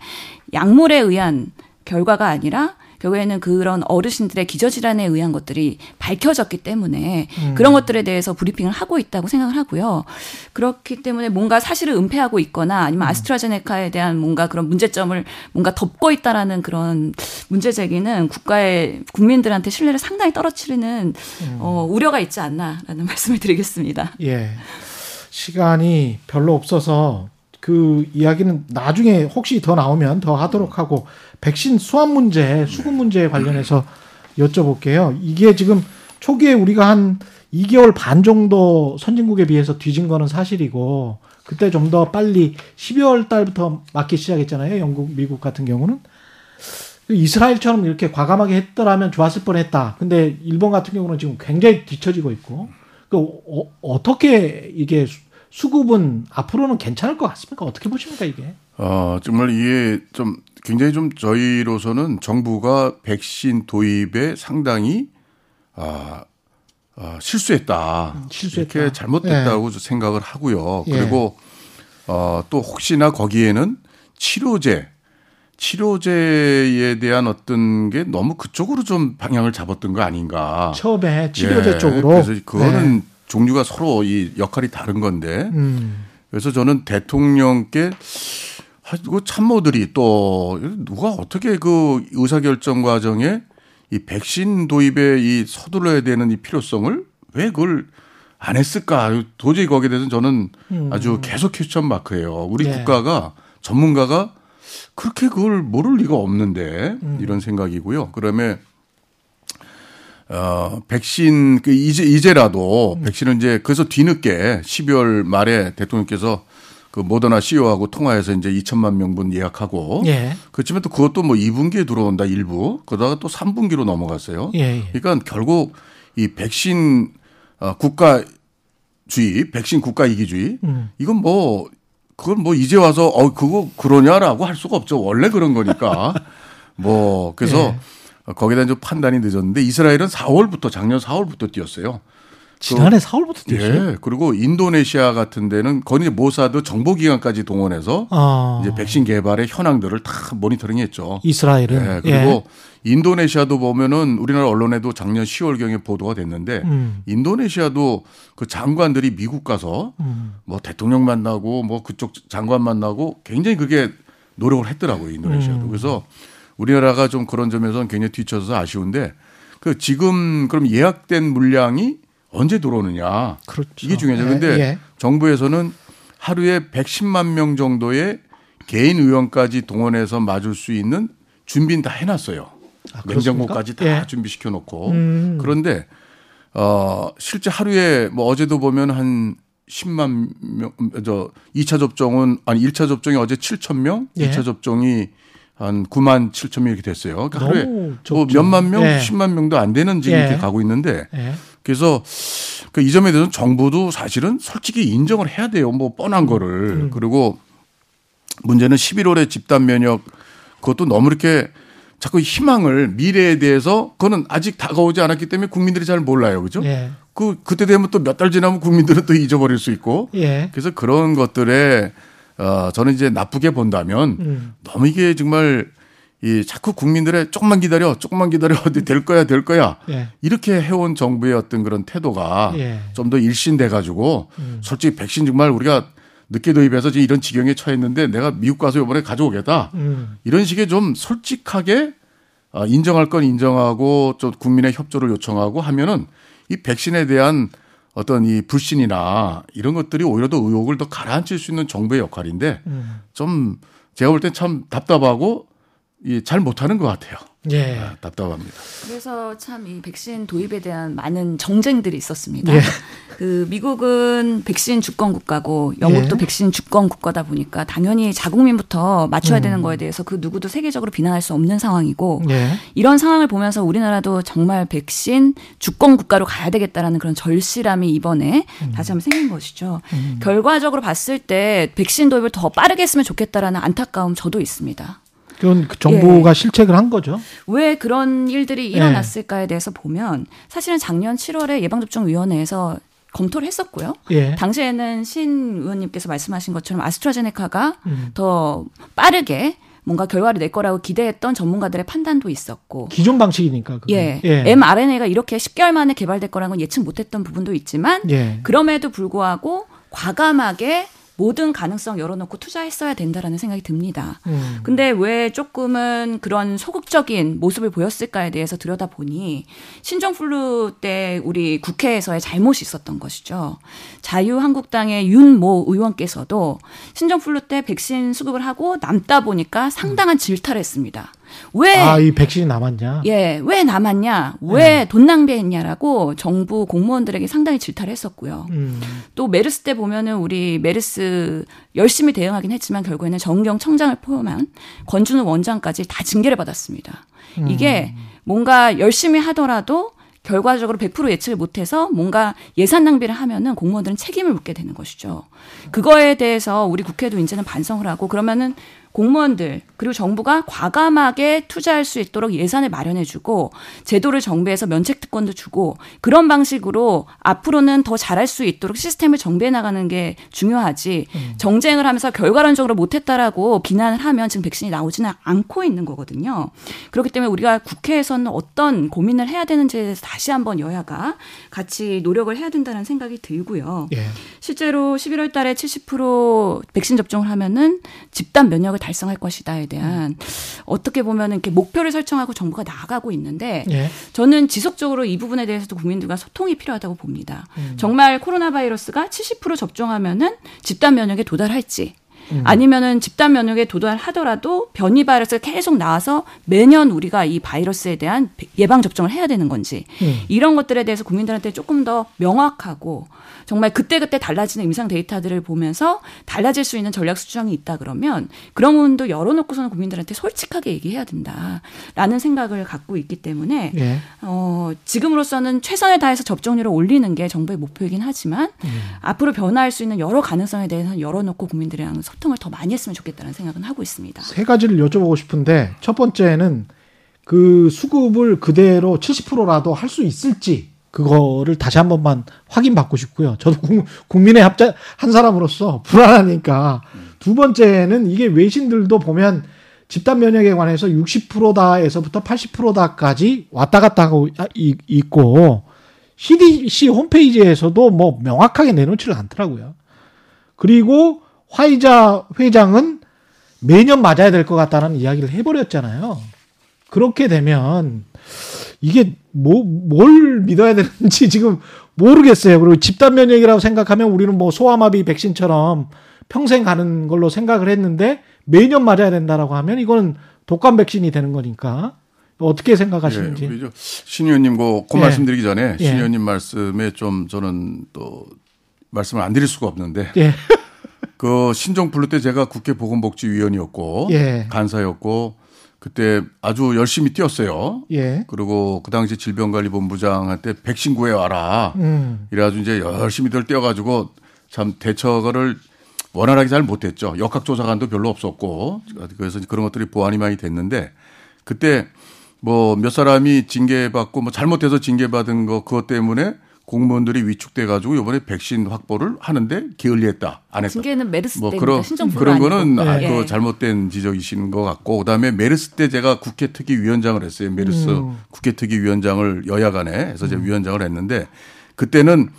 약물에 의한 결과가 아니라 결국에는 그런 어르신들의 기저질환에 의한 것들이 밝혀졌기 때문에 음. 그런 것들에 대해서 브리핑을 하고 있다고 생각을 하고요. 그렇기 때문에 뭔가 사실을 은폐하고 있거나 아니면 음. 아스트라제네카에 대한 뭔가 그런 문제점을 뭔가 덮고 있다라는 그런 문제 제기는 국가의 국민들한테 신뢰를 상당히 떨어뜨리는 음. 어, 우려가 있지 않나라는 (laughs) 말씀을 드리겠습니다. 예. 시간이 별로 없어서 그 이야기는 나중에 혹시 더 나오면 더 하도록 하고 백신 수합 문제, 수급 문제에 관련해서 여쭤볼게요. 이게 지금 초기에 우리가 한 2개월 반 정도 선진국에 비해서 뒤진 거는 사실이고 그때 좀 더 빨리 12월 달부터 맞기 시작했잖아요. 영국, 미국 같은 경우는. 이스라엘처럼 이렇게 과감하게 했더라면 좋았을 뻔했다. 근데 일본 같은 경우는 지금 굉장히 뒤처지고 있고. 그 어, 떻게 이게 수급은 앞으로는 괜찮을 것 같습니까? 어떻게 보십니까 이게? 어, 정말 이게 좀 굉장히 좀 저희로서는 정부가 백신 도입에 상당히 아, 아 실수했다. 음, 실수했다. 이렇게 잘못됐다고 네. 생각을 하고요. 예. 그리고 어, 또 혹시나 거기에는 치료제 치료제에 대한 어떤 게 너무 그쪽으로 좀 방향을 잡았던 거 아닌가. 처음에 치료제 예. 쪽으로. 그래서 그거는 네. 종류가 서로 이 역할이 다른 건데 음. 그래서 저는 대통령께 그 참모들이 또 누가 어떻게 그 의사결정 과정에 이 백신 도입에 이 서둘러야 되는 이 필요성을 왜 그걸 안 했을까? 도저히 거기에 대해서는 저는 음. 아주 계속 퀘스천 마크예요. 우리 네. 국가가 전문가가 그렇게 그걸 모를 리가 없는데 음. 이런 생각이고요. 그러면 어, 백신, 그, 이제, 이제라도 음. 백신을 이제, 그래서 뒤늦게 12월 말에 대통령께서 그 모더나 CEO하고 통화해서 이제 2천만 명분 예약하고. 예. 그렇지만 또 그것도 뭐 2분기에 들어온다 일부. 그러다가 또 3분기로 넘어갔어요. 예, 예. 그러니까 결국 이 백신 어, 국가 주의, 백신 국가 이기주의. 음. 이건 뭐, 그건 뭐 이제 와서 어, 그거 그러냐라고 할 수가 없죠. 원래 그런 거니까. (laughs) 뭐, 그래서 예. 거기다 좀 판단이 늦었는데 이스라엘은 4월부터 작년 4월부터 뛰었어요. 지난해 4월부터 뛰었어요. 예. 그리고 인도네시아 같은 데는 거기 모사드 정보기관까지 동원해서 아. 이제 백신 개발의 현황들을 다 모니터링했죠. 이스라엘은 예. 그리고 인도네시아도 보면은 우리나라 언론에도 작년 10월경에 보도가 됐는데 음. 인도네시아도 그 장관들이 미국 가서 음. 뭐 대통령 만나고 뭐 그쪽 장관 만나고 굉장히 그게 노력을 했더라고요 인도네시아도. 음. 그래서 우리나라가 좀 그런 점에서는 굉장히 뒤쳐서 아쉬운데 그 지금 그럼 예약된 물량이 언제 들어오느냐. 그렇죠. 이게 중요하죠. 그런데 예, 예. 정부에서는 하루에 110만 명 정도의 개인 의원까지 동원해서 맞을 수 있는 준비는 다 해놨어요. 아, 냉장고까지 다 예. 준비시켜 놓고. 음. 그런데 어 실제 하루에 뭐 어제도 보면 한 10만 명, 저 2차 접종은 아니 1차 접종이 어제 7천 명, 예. 2차 접종이 한 9만 7천 명 이렇게 됐어요. 그러니까 하루에 뭐 몇만 명, 예. 10만 명도 안 되는 지금 예. 이렇게 가고 있는데 예. 그래서 그 이 점에 대해서는 정부도 사실은 솔직히 인정을 해야 돼요. 뭐 뻔한 거를. 음. 그리고 문제는 11월에 집단 면역 그것도 너무 이렇게 자꾸 희망을 미래에 대해서 그거는 아직 다가오지 않았기 때문에 국민들이 잘 몰라요. 그죠? 예. 그 그때 되면 또 몇 달 지나면 국민들은 또 잊어버릴 수 있고. 예. 그래서 그런 것들에 어 저는 이제 나쁘게 본다면 음. 너무 이게 정말 이 자꾸 국민들의 조금만 기다려, 조금만 기다려, 어디 될 거야, 될 거야. 예. 이렇게 해온 정부의 어떤 그런 태도가 예. 좀더 일신돼 가지고 음. 솔직히 백신 정말 우리가 늦게 도입해서 지금 이런 지경에 처했는데 내가 미국 가서 이번에 가져오겠다. 음. 이런 식의 좀 솔직하게 어, 인정할 건 인정하고 좀 국민의 협조를 요청하고 하면은 이 백신에 대한 어떤 이 불신이나 이런 것들이 오히려 더 의혹을 더 가라앉힐 수 있는 정부의 역할인데 음. 좀 제가 볼때참 답답하고 잘 못하는 것 같아요. 예. 아, 답답합니다. 그래서 참 이 백신 도입에 대한 많은 정쟁들이 있었습니다. 예. (laughs) 그 미국은 백신 주권 국가고 영국도 예. 백신 주권 국가다 보니까 당연히 자국민부터 맞춰야 음. 되는 거에 대해서 그 누구도 세계적으로 비난할 수 없는 상황이고 예. 이런 상황을 보면서 우리나라도 정말 백신 주권 국가로 가야 되겠다라는 그런 절실함이 이번에 음. 다시 한번 생긴 것이죠. 음. 결과적으로 봤을 때 백신 도입을 더 빠르게 했으면 좋겠다라는 안타까움 저도 있습니다. 그건 그 정부가 예. 실책을 한 거죠. 왜 그런 일들이 예. 일어났을까에 대해서 보면 사실은 작년 7월에 예방접종위원회에서 검토를 했었고요. 예. 당시에는 신 의원님께서 말씀하신 것처럼 아스트라제네카가 음. 더 빠르게 뭔가 결과를 낼 거라고 기대했던 전문가들의 판단도 있었고 기존 방식이니까 예. 예. mRNA가 이렇게 10개월 만에 개발될 거라는 건 예측 못했던 부분도 있지만 예. 그럼에도 불구하고 과감하게 모든 가능성 열어놓고 투자했어야 된다라는 생각이 듭니다. 음. 근데 왜 조금은 그런 소극적인 모습을 보였을까에 대해서 들여다보니 신종플루 때 우리 국회에서의 잘못이 있었던 것이죠. 자유한국당의 윤모 의원께서도 신종플루 때 백신 수급을 하고 남다 보니까 상당한 질타를 했습니다. 왜? 아, 이 백신이 남았냐? 예, 왜 남았냐? 왜돈 네. 낭비했냐라고 정부 공무원들에게 상당히 질타를 했었고요. 음. 또 메르스 때 보면은 우리 메르스 열심히 대응하긴 했지만 결국에는 정경 청장을 포함한 권준우 원장까지 다 징계를 받았습니다. 음. 이게 뭔가 열심히 하더라도 결과적으로 100% 예측을 못해서 뭔가 예산 낭비를 하면은 공무원들은 책임을 묻게 되는 것이죠. 그거에 대해서 우리 국회도 이제는 반성을 하고 그러면은 공무원들 그리고 정부가 과감하게 투자할 수 있도록 예산을 마련해주고 제도를 정비해서 면책 특권도 주고 그런 방식으로 앞으로는 더 잘할 수 있도록 시스템을 정비해 나가는 게 중요하지 음. 정쟁을 하면서 결과론적으로 못했다라고 비난을 하면 지금 백신이 나오지는 않고 있는 거거든요. 그렇기 때문에 우리가 국회에서는 어떤 고민을 해야 되는지에 대해서 다시 한번 여야가 같이 노력을 해야 된다는 생각이 들고요. 예. 실제로 11월 달에 70% 백신 접종을 하면은 집단 면역을 달성할 것이다에 대한 어떻게 보면은 이렇게 목표를 설정하고 정부가 나아가고 있는데 예. 저는 지속적으로 이 부분에 대해서도 국민들과 소통이 필요하다고 봅니다. 음. 정말 코로나 바이러스가 70% 접종하면은 집단 면역에 도달할지 음. 아니면은 집단 면역에 도달하더라도 변이 바이러스가 계속 나와서 매년 우리가 이 바이러스에 대한 예방 접종을 해야 되는 건지 음. 이런 것들에 대해서 국민들한테 조금 더 명확하고 정말 그때그때 달라지는 임상 데이터들을 보면서 달라질 수 있는 전략 수정이 있다 그러면 그런 부분도 열어놓고서는 국민들한테 솔직하게 얘기해야 된다라는 생각을 갖고 있기 때문에 예. 어, 지금으로서는 최선을 다해서 접종률을 올리는 게 정부의 목표이긴 하지만 음. 앞으로 변화할 수 있는 여러 가능성에 대해서는 열어놓고 국민들이랑 소통을 더 많이 했으면 좋겠다는 생각은 하고 있습니다. 세 가지를 여쭤보고 싶은데 첫 번째는 그 수급을 그대로 70%라도 할 수 있을지 그거를 다시 한 번만 확인받고 싶고요. 저도 국민의 합자 한 사람으로서 불안하니까 두 번째는 이게 외신들도 보면 집단 면역에 관해서 60%다에서부터 80%다까지 왔다 갔다 하고 있고 CDC 홈페이지에서도 뭐 명확하게 내놓지를 않더라고요. 그리고 화이자 회장은 매년 맞아야 될 것 같다는 이야기를 해버렸잖아요. 그렇게 되면 이게 뭐, 뭘 믿어야 되는지 (laughs) 지금 모르겠어요. 그리고 집단 면역이라고 생각하면 우리는 뭐 소아마비 백신처럼 평생 가는 걸로 생각을 했는데 매년 맞아야 된다라고 하면 이거는 독감 백신이 되는 거니까 어떻게 생각하시는지. 예, 신 의원님 그, 그 예. 말씀드리기 전에 예. 신 의원님 말씀에 좀 저는 또 말씀을 안 드릴 수가 없는데 예. (laughs) 그 신종 플루 때 제가 국회 보건복지위원이었고 예. 간사였고 그때 아주 열심히 뛰었어요. 예. 그리고 그 당시 질병관리본부장한테 백신 구해 와라. 음. 이래가지고 이제 열심히들 뛰어가지고 참 대처를 원활하게 잘 못했죠. 역학조사관도 별로 없었고 그래서 그런 것들이 보완이 많이 됐는데 그때 뭐 몇 사람이 징계받고 뭐 잘못해서 징계받은 거 그것 때문에 공무원들이 위축돼 가지고 이번에 백신 확보를 하는데 게을리했다 안 했다. 징계는 메르스 뭐 그런 그런 거는 아, 네. 그 잘못된 지적이신 것 같고 그다음에 메르스 때 제가 국회 특위 위원장을 했어요. 메르스 음. 국회 특위 위원장을 여야간에 해서 제가 음. 위원장을 했는데 그때는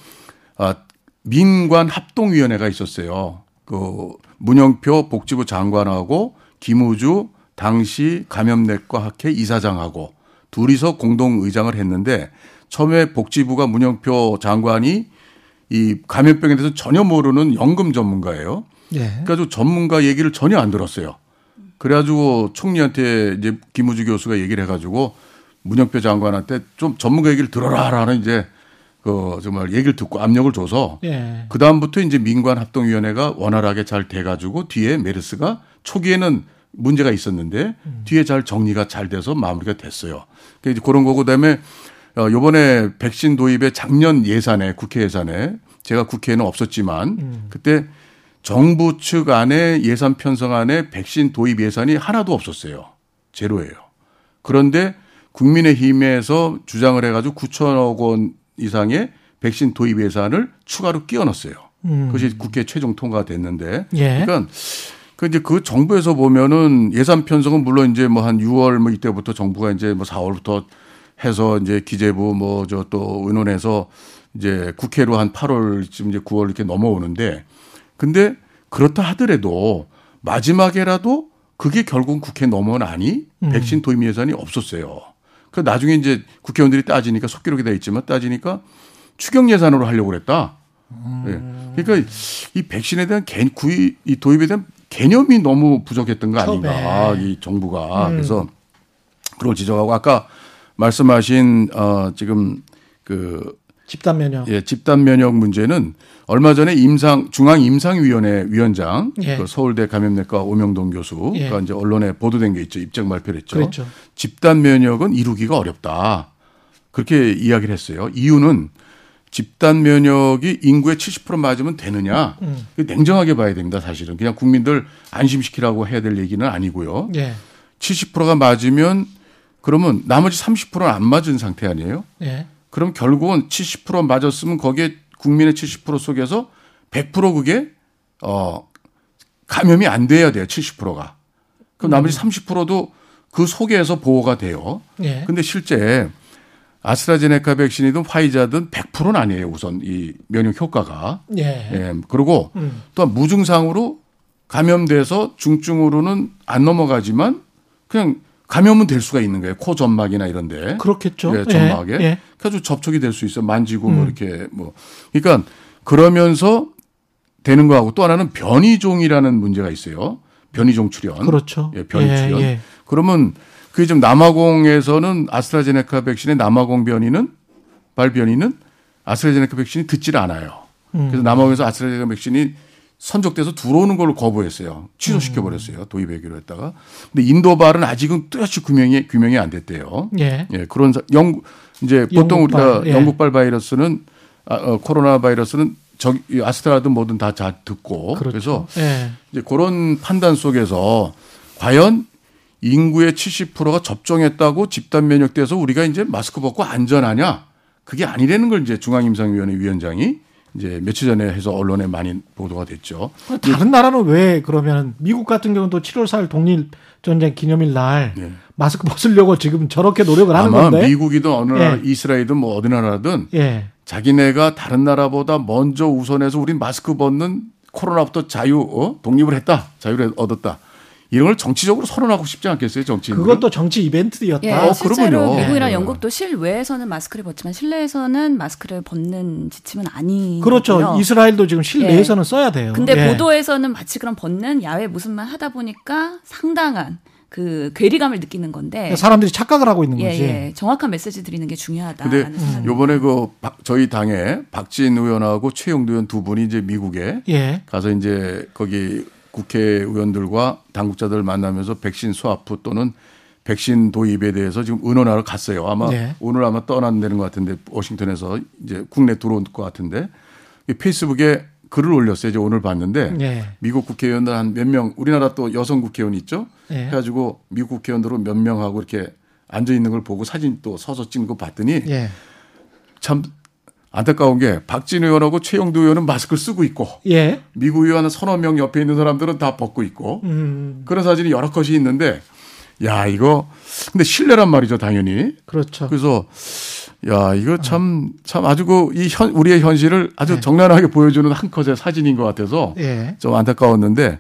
아 민관 합동위원회가 있었어요. 그 문영표 복지부 장관하고 김우주 당시 감염내과 학회 이사장하고 둘이서 공동 의장을 했는데 처음에 복지부가 문영표 장관이 이 감염병에 대해서 전혀 모르는 연금 전문가예요. 예. 그래가지고 전문가 얘기를 전혀 안 들었어요. 그래가지고 총리한테 이제 김우주 교수가 얘기를 해가지고 문영표 장관한테 좀 전문가 얘기를 들어라라는 이제 그 정말 얘기를 듣고 압력을 줘서 예. 그 다음부터 이제 민관 합동위원회가 원활하게 잘 돼가지고 뒤에 메르스가 초기에는 문제가 있었는데 음. 뒤에 잘 정리가 잘 돼서 마무리가 됐어요. 그러니까 그런 거고 그다음에 어 요번에 백신 도입의 작년 예산에 국회 예산에 제가 국회에는 없었지만 음. 그때 정부 측 안에 예산 편성 안에 백신 도입 예산이 하나도 없었어요. 제로예요. 그런데 국민의힘에서 주장을 해가지고 9천억 원 이상의 백신 도입 예산을 추가로 끼워 넣었어요. 음. 그것이 국회 최종 통과됐는데. 예. 그러니까 그 이제 그 정부에서 보면은 예산 편성은 물론 이제 뭐 한 6월 뭐 이때부터 정부가 이제 뭐 4월부터 해서 이제 기재부 뭐 저 또 의논해서 이제 국회로 한 8월쯤 이제 9월 이렇게 넘어오는데 근데 그렇다 하더라도 마지막에라도 그게 결국 국회 넘어나니 음. 백신 도입 예산이 없었어요. 그 나중에 이제 국회의원들이 따지니까 속기록이 돼 있지만 따지니까 추경 예산으로 하려고 그랬다. 음. 네. 그러니까 이 백신에 대한 개, 구이, 이 도입에 대한 개념이 너무 부족했던 거 아닌가. 이 정부가 음. 그래서 그걸 지적하고 아까 말씀하신 어 지금 그 집단 면역. 예, 집단 면역 문제는 얼마 전에 임상 중앙 임상위원회 위원장 예. 그 서울대 감염내과 오명동 교수가 예. 이제 언론에 보도된 게 있죠. 입장 발표를 했죠. 그렇죠. 집단 면역은 이루기가 어렵다. 그렇게 이야기를 했어요. 이유는 집단 면역이 인구의 70% 맞으면 되느냐? 음. 냉정하게 봐야 됩니다. 사실은 그냥 국민들 안심시키라고 해야 될 얘기는 아니고요. 예. 70%가 맞으면 그러면 나머지 30%는 안 맞은 상태 아니에요? 예. 그럼 결국은 70% 맞았으면 거기에 국민의 70% 속에서 100% 그게 어 감염이 안 돼야 돼요. 70%가. 그럼 나머지 30%도 음. 그 속에서 보호가 돼요. 예. 근데 실제 아스트라제네카 백신이든 화이자든 100%는 아니에요. 우선 이 면역 효과가. 예. 예. 그리고 음. 또 무증상으로 감염돼서 중증으로는 안 넘어가지만 그냥 감염은 될 수가 있는 거예요. 코 점막이나 이런데. 그렇겠죠. 예, 점막에. 예, 예. 그래서 접촉이 될 수 있어. 요 만지고 뭐 음. 뭐 이렇게 뭐. 그러니까 그러면서 되는 거하고 또 하나는 변이종이라는 문제가 있어요. 변이종 출현. 그렇죠. 예, 변이 예, 출현. 예. 그러면 그게 지금 남아공에서는 아스트라제네카 백신의 남아공 변이는 발 변이는 아스트라제네카 백신이 듣질 않아요. 음. 그래서 남아공에서 아스트라제네카 백신이 선적돼서 들어오는 걸 거부했어요. 취소시켜 버렸어요. 음. 도입하기로 했다가. 근데 인도발은 아직은 뚜렷이 규명이 규명이 안 됐대요. 예. 예 그런 영 이제 보통 영국발, 우리가 예. 영국발 바이러스는 아, 어, 코로나 바이러스는 저기 아스트라든 뭐든 다 잘 듣고 그렇죠. 그래서 예. 이제 그런 판단 속에서 과연 인구의 70%가 접종했다고 집단 면역돼서 우리가 이제 마스크 벗고 안전하냐? 그게 아니라는 걸 이제 중앙임상위원회 위원장이 이제 며칠 전에 해서 언론에 많이 보도가 됐죠. 다른 나라는 왜 그러면 미국 같은 경우도 7월 4일 독립 전쟁 기념일 날 네. 마스크 벗으려고 지금 저렇게 노력을 하는 아마 건데 미국이든 어느 나라 예. 이스라엘이든 뭐 어느 나라든 예. 자기네가 다른 나라보다 먼저 우선해서 우린 마스크 벗는 코로나부터 자유 어? 독립을 했다 자유를 얻었다 이런 걸 정치적으로 선언하고 싶지 않겠어요, 정치인? 그것도 정치 이벤트였다. 예, 어, 실제로 미국이랑 네. 영국도 실외에서는 마스크를 벗지만 실내에서는 마스크를 벗는 지침은 아니. 그렇죠. 이스라엘도 지금 실내에서는 예. 써야 돼요. 근데 예. 보도에서는 마치 그런 벗는 야외 무슨만 하다 보니까 상당한 그 괴리감을 느끼는 건데 그러니까 사람들이 착각을 하고 있는 예, 거지. 예, 정확한 메시지 드리는 게 중요하다. 근데 음. 요번에 그 저희 당에 박진 의원하고 최영두 의원 두 분이 이제 미국에 예. 가서 이제 거기 국회의원들과 당국자들 만나면서 백신 스와프 또는 백신 도입에 대해서 지금 의논하러 갔어요. 아마 네. 오늘 아마 떠난다는 것 같은데 워싱턴에서 이제 국내 들어온 것 같은데 페이스북에 글을 올렸어요. 이제 오늘 봤는데 네. 미국 국회의원들 한 몇 명, 우리나라 또 여성 국회의원 있죠. 네. 해가지고 미국 국회의원들로 몇 명하고 이렇게 앉아 있는 걸 보고 사진 또 서서 찍는 거 봤더니 네. 참 안타까운 게 박진 의원하고 최영두 의원은 마스크를 쓰고 있고 예. 미국 의원 서너 명 옆에 있는 사람들은 다 벗고 있고 음. 그런 사진이 여러 컷이 있는데 야 이거 근데 실례란 말이죠 당연히 그렇죠. 그래서 야 이거 참참 참 아주 그 이 현 우리의 현실을 아주 네. 정난하게 보여주는 한 컷의 사진인 것 같아서 예. 좀 안타까웠는데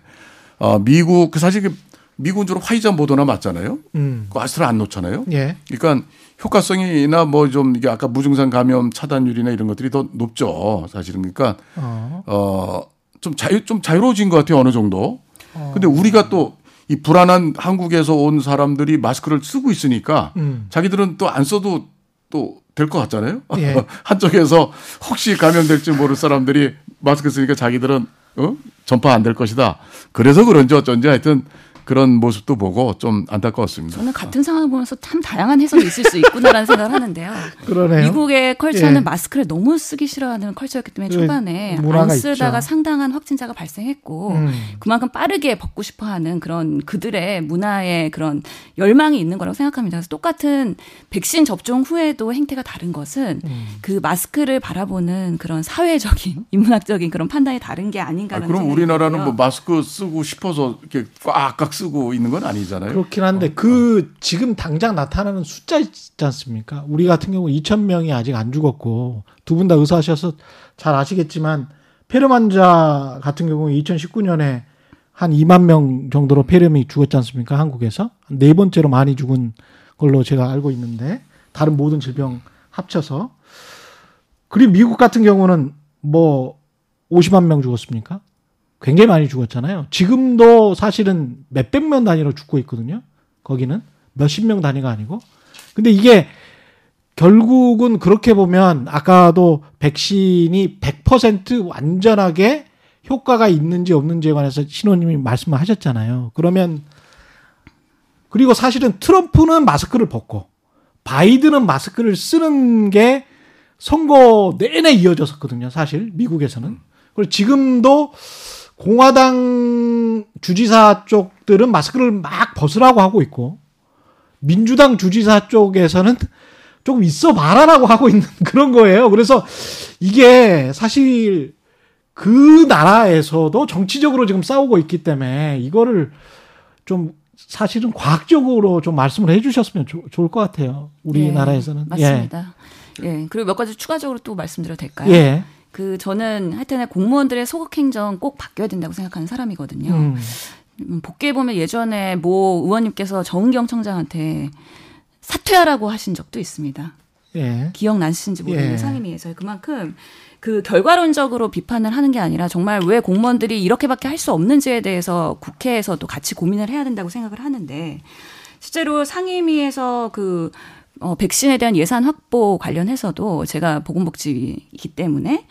어, 미국 그 사실 그 미군 주로 화이자 모더나 맞잖아요. 음. 그 아스트라 안 놓잖아요. 예. 그러니까 효과성이나 뭐 좀 이게 아까 무증상 감염 차단율이나 이런 것들이 더 높죠. 사실은 그러니까 어, 어좀 자유 좀 자유로워진 것 같아요 어느 정도. 어. 근데 우리가 또 이 불안한 한국에서 온 사람들이 마스크를 쓰고 있으니까 음. 자기들은 또 안 써도 또 될 것 같잖아요. 예. (laughs) 한쪽에서 혹시 감염될지 모를 사람들이 마스크 쓰니까 자기들은 어? 전파 안 될 것이다. 그래서 그런지 어쩐지 하여튼 그런 모습도 보고 좀 안타까웠습니다. 저는 같은 상황을 보면서 참 다양한 해석이 있을 수 있구나라는 (laughs) 생각을 하는데요. 그러네요. 미국의 컬처는 예. 마스크를 너무 쓰기 싫어하는 컬처였기 때문에 예. 초반에 안 쓰다가 있죠. 상당한 확진자가 발생했고 음. 그만큼 빠르게 벗고 싶어하는 그런 그들의 문화의 그런 열망이 있는 거라고 생각합니다. 그래서 똑같은 백신 접종 후에도 행태가 다른 것은 음. 그 마스크를 바라보는 그런 사회적인 (laughs) 인문학적인 그런 판단이 다른 게 아닌가라는 아, 그럼 우리나라는 뭐 마스크 쓰고 싶어서 이렇게 꽉꽉 쓰고 있는 건 아니잖아요. 그렇긴 한데 어. 그 지금 당장 나타나는 숫자 있지 않습니까? 우리 같은 경우 2천 명이 아직 안 죽었고 두 분 다 의사하셔서 잘 아시겠지만 폐렴 환자 같은 경우 2019년에 한 2만 명 정도로 폐렴이 죽었지 않습니까? 한국에서 네 번째로 많이 죽은 걸로 제가 알고 있는데 다른 모든 질병 합쳐서 그리고 미국 같은 경우는 뭐 50만 명 죽었습니까? 굉장히 많이 죽었잖아요. 지금도 사실은 몇백 명 단위로 죽고 있거든요. 거기는 몇십 명 단위가 아니고. 근데 이게 결국은 그렇게 보면 아까도 백신이 100% 완전하게 효과가 있는지 없는지에 관해서 신호님이 말씀을 하셨잖아요. 그러면 그리고 사실은 트럼프는 마스크를 벗고 바이든은 마스크를 쓰는 게 선거 내내 이어졌었거든요. 사실 미국에서는. 그리고 지금도 공화당 주지사 쪽들은 마스크를 막 벗으라고 하고 있고 민주당 주지사 쪽에서는 조금 있어 봐라라고 하고 있는 (laughs) 그런 거예요. 그래서 이게 사실 그 나라에서도 정치적으로 지금 싸우고 있기 때문에 이거를 좀 사실은 과학적으로 좀 말씀을 해주셨으면 조, 좋을 것 같아요. 우리나라에서는. 네, 맞습니다. 예. 예. 그리고 몇 가지 추가적으로 또 말씀드려도 될까요? 예. 그 저는 하여튼 공무원들의 소극 행정 꼭 바뀌어야 된다고 생각하는 사람이거든요. 음. 음 복귀해 보면 예전에 모 의원님께서 정은경 청장한테 사퇴하라고 하신 적도 있습니다. 예. 기억나시는지 모르겠는데 예. 상임위에서 그만큼 그 결과론적으로 비판을 하는 게 아니라 정말 왜 공무원들이 이렇게밖에 할 수 없는지에 대해서 국회에서도 같이 고민을 해야 된다고 생각을 하는데 실제로 상임위에서 그 어, 백신에 대한 예산 확보 관련해서도 제가 보건복지이기 때문에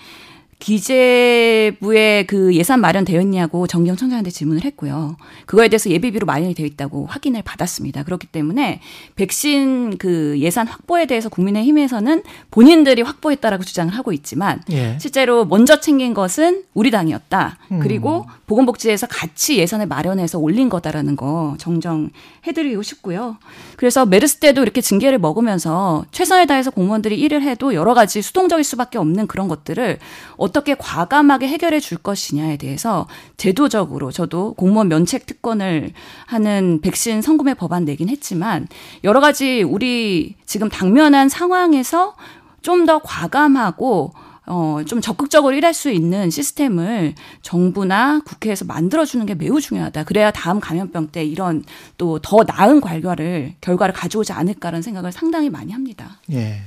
기재부에 그 예산 마련되어 있냐고 정경 청장한테 질문을 했고요. 그거에 대해서 예비비로 마련이 되어 있다고 확인을 받았습니다. 그렇기 때문에 백신 그 예산 확보에 대해서 국민의힘에서는 본인들이 확보했다라고 주장을 하고 있지만 예. 실제로 먼저 챙긴 것은 우리 당이었다. 음. 그리고 보건복지에서 같이 예산을 마련해서 올린 거다라는 거 정정해드리고 싶고요. 그래서 메르스 때도 이렇게 징계를 먹으면서 최선을 다해서 공무원들이 일을 해도 여러 가지 수동적일 수밖에 없는 그런 것들을 어떻게 과감하게 해결해 줄 것이냐에 대해서 제도적으로 저도 공무원 면책 특권을 하는 백신 성금의 법안 내긴 했지만 여러 가지 우리 지금 당면한 상황에서 좀 더 과감하고 어, 좀 적극적으로 일할 수 있는 시스템을 정부나 국회에서 만들어주는 게 매우 중요하다. 그래야 다음 감염병 때 이런 또 더 나은 결과를, 결과를 가져오지 않을까라는 생각을 상당히 많이 합니다. 예.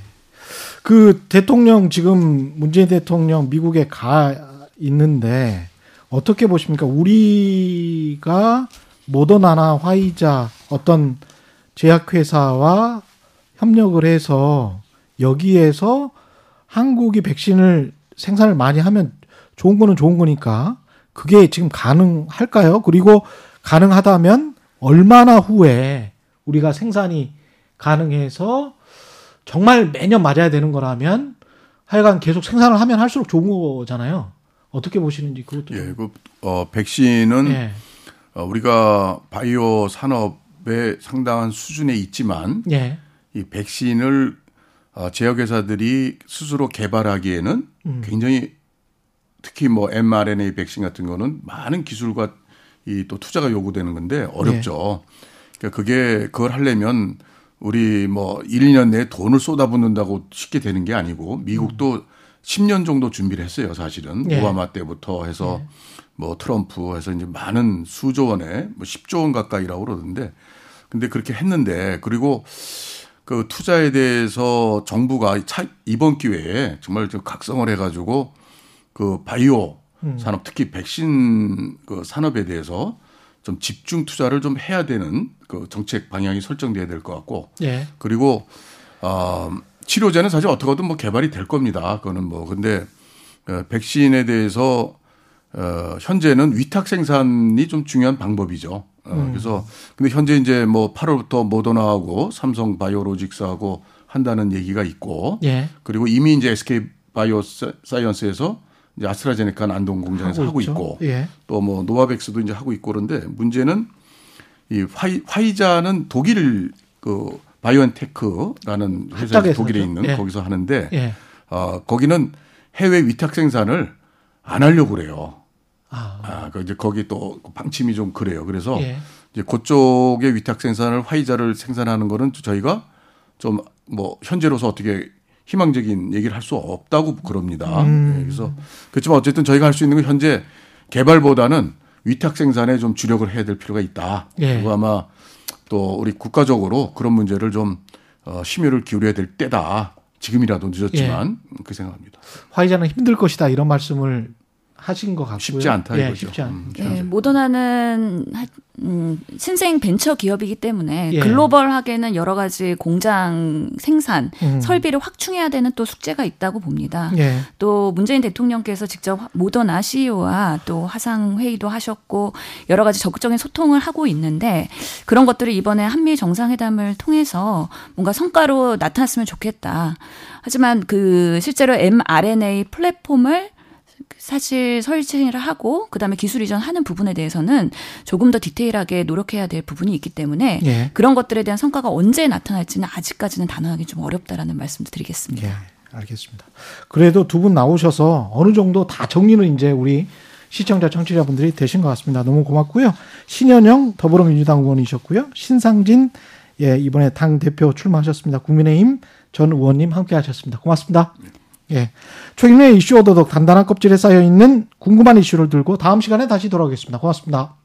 그 대통령 지금 문재인 대통령 미국에 가 있는데 어떻게 보십니까? 우리가 모더나나 화이자 어떤 제약회사와 협력을 해서 여기에서 한국이 백신을 생산을 많이 하면 좋은 거는 좋은 거니까 그게 지금 가능할까요? 그리고 가능하다면 얼마나 후에 우리가 생산이 가능해서 정말 매년 맞아야 되는 거라면 하여간 계속 생산을 하면 할수록 좋은 거잖아요. 어떻게 보시는지 그것도. 예, 그, 어, 백신은 예. 어, 우리가 바이오 산업의 상당한 수준에 있지만 예. 이 백신을 어, 제약회사들이 스스로 개발하기에는 음. 굉장히 특히 뭐 mRNA 백신 같은 거는 많은 기술과 이 또 투자가 요구되는 건데 어렵죠. 네. 그러니까 그게 그걸 하려면 우리 뭐 1, 2년 내에 돈을 쏟아붓는다고 쉽게 되는 게 아니고 미국도 음. 10년 정도 준비를 했어요, 사실은. 네. 오바마 때부터 해서 네. 뭐 트럼프 해서 이제 많은 수조 원에 뭐 10조 원 가까이라고 그러는데 근데 그렇게 했는데 그리고 그 투자에 대해서 정부가 차, 이번 기회에 정말 좀 각성을 해가지고 그 바이오 음. 산업 특히 백신 그 산업에 대해서 좀 집중 투자를 좀 해야 되는 그 정책 방향이 설정돼야 될 것 같고 예. 그리고 어 치료제는 사실 어떻게든 뭐 개발이 될 겁니다. 그거는 뭐 근데 어, 백신에 대해서 어 현재는 위탁 생산이 좀 중요한 방법이죠. 어, 음. 그래서 근데 현재 이제 뭐 8월부터 모더나하고 삼성 바이오로직스하고 한다는 얘기가 있고 예. 그리고 이미 이제 SK 바이오 사이언스에서 이제 아스트라제네카 안동 공장에서 하고, 하고 있고 예. 또뭐 노바백스도 이제 하고 있고 그런데 문제는 이 화이, 화이자는 독일 그 바이오엔테크라는 회사 독일에 있는 예. 거기서 하는데 예. 어, 거기는 해외 위탁 생산을 안 하려고 그래요. 아, 아 그 이제 거기 또 방침이 좀 그래요. 그래서 예. 이제 그쪽의 위탁 생산을 화이자를 생산하는 거는 저희가 좀 뭐 현재로서 어떻게 희망적인 얘기를 할 수 없다고 그럽니다. 음. 네, 그래서 그렇지만 어쨌든 저희가 할 수 있는 건 현재 개발보다는 위탁 생산에 좀 주력을 해야 될 필요가 있다. 예. 그리고 아마 또 우리 국가적으로 그런 문제를 좀 어, 심혈을 기울여야 될 때다. 지금이라도 늦었지만 예. 그 생각합니다. 화이자는 힘들 것이다 이런 말씀을 하신 것 같고요. 쉽지 않다 예, 이거죠. 쉽지 않. 음, 예, 모더나는 음, 신생 벤처 기업이기 때문에 예. 글로벌하게는 여러 가지 공장 생산 음. 설비를 확충해야 되는 또 숙제가 있다고 봅니다. 예. 또 문재인 대통령께서 직접 모더나 CEO와 또 화상 회의도 하셨고 여러 가지 적극적인 소통을 하고 있는데 그런 것들을 이번에 한미 정상회담을 통해서 뭔가 성과로 나타났으면 좋겠다. 하지만 그 실제로 mRNA 플랫폼을 사실 설치를 하고 그다음에 기술 이전하는 부분에 대해서는 조금 더 디테일하게 노력해야 될 부분이 있기 때문에 예. 그런 것들에 대한 성과가 언제 나타날지는 아직까지는 단언하기 좀 어렵다라는 말씀도 드리겠습니다. 예. 알겠습니다. 그래도 두 분 나오셔서 어느 정도 다 정리는 이제 우리 시청자 청취자분들이 되신 것 같습니다. 너무 고맙고요. 신현영 더불어민주당 의원이셨고요. 신상진 예, 이번에 당 대표 출마하셨습니다. 국민의힘 전 의원님 함께 하셨습니다. 고맙습니다. 예. 최근의 이슈 오도독 단단한 껍질에 쌓여 있는 궁금한 이슈를 들고 다음 시간에 다시 돌아오겠습니다. 고맙습니다.